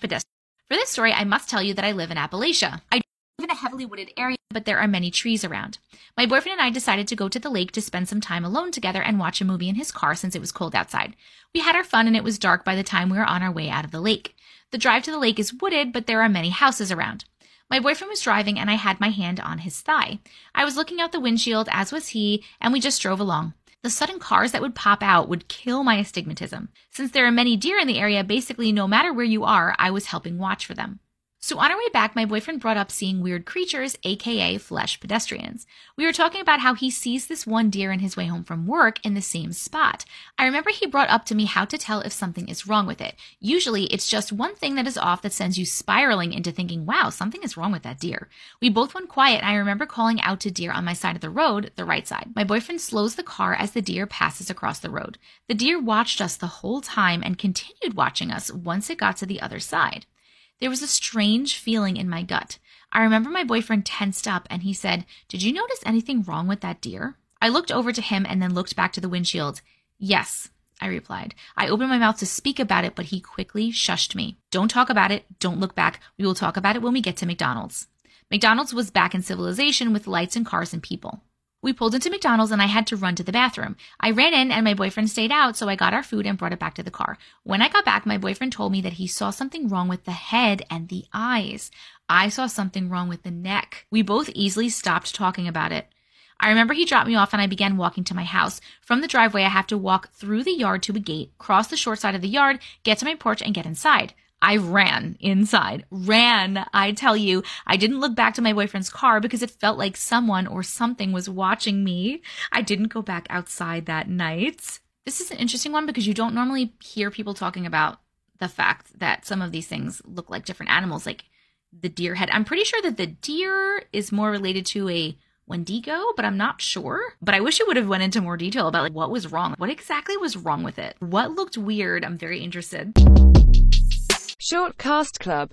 For this story, I must tell you that I live in Appalachia. I live in a heavily wooded area, but there are many trees around. My boyfriend and I decided to go to the lake to spend some time alone together and watch a movie in his car since it was cold outside. We had our fun and it was dark by the time we were on our way out of the lake. The drive to the lake is wooded, but there are many houses around. My boyfriend was driving and I had my hand on his thigh. I was looking out the windshield, as was he, and we just drove along. The sudden cars that would pop out would kill my astigmatism. Since there are many deer in the area, basically no matter where you are, I was helping watch for them. So on our way back, my boyfriend brought up seeing weird creatures, aka flesh pedestrians. We were talking about how he sees this one deer in his way home from work in the same spot. I remember he brought up to me how to tell if something is wrong with it. Usually it's just one thing that is off that sends you spiraling into thinking, wow, something is wrong with that deer. We both went quiet and I remember calling out to deer on my side of the road, the right side. My boyfriend slows the car as the deer passes across the road. The deer watched us the whole time and continued watching us once it got to the other side. There was a strange feeling in my gut. I remember my boyfriend tensed up and he said, Did you notice anything wrong with that deer? I looked over to him and then looked back to the windshield. Yes, I replied. I opened my mouth to speak about it, but he quickly shushed me. Don't talk about it. Don't look back. We will talk about it when we get to McDonald's. McDonald's was back in civilization with lights and cars and people. We pulled into McDonald's and I had to run to the bathroom. I ran in and my boyfriend stayed out, so I got our food and brought it back to the car. When I got back, my boyfriend told me that he saw something wrong with the head and the eyes. I saw something wrong with the neck. We both easily stopped talking about it. I remember he dropped me off and I began walking to my house. From the driveway, I have to walk through the yard to a gate, cross the short side of the yard, get to my porch, and get inside. I ran inside, ran. I tell you, I didn't look back to my boyfriend's car because it felt like someone or something was watching me. I didn't go back outside that night. This is an interesting one because you don't normally hear people talking about the fact that some of these things look like different animals, like the deer head. I'm pretty sure that the deer is more related to a Wendigo, but I'm not sure. But I wish it would have went into more detail about like what was wrong. What exactly was wrong with it? What looked weird? I'm very interested. Short Cast Club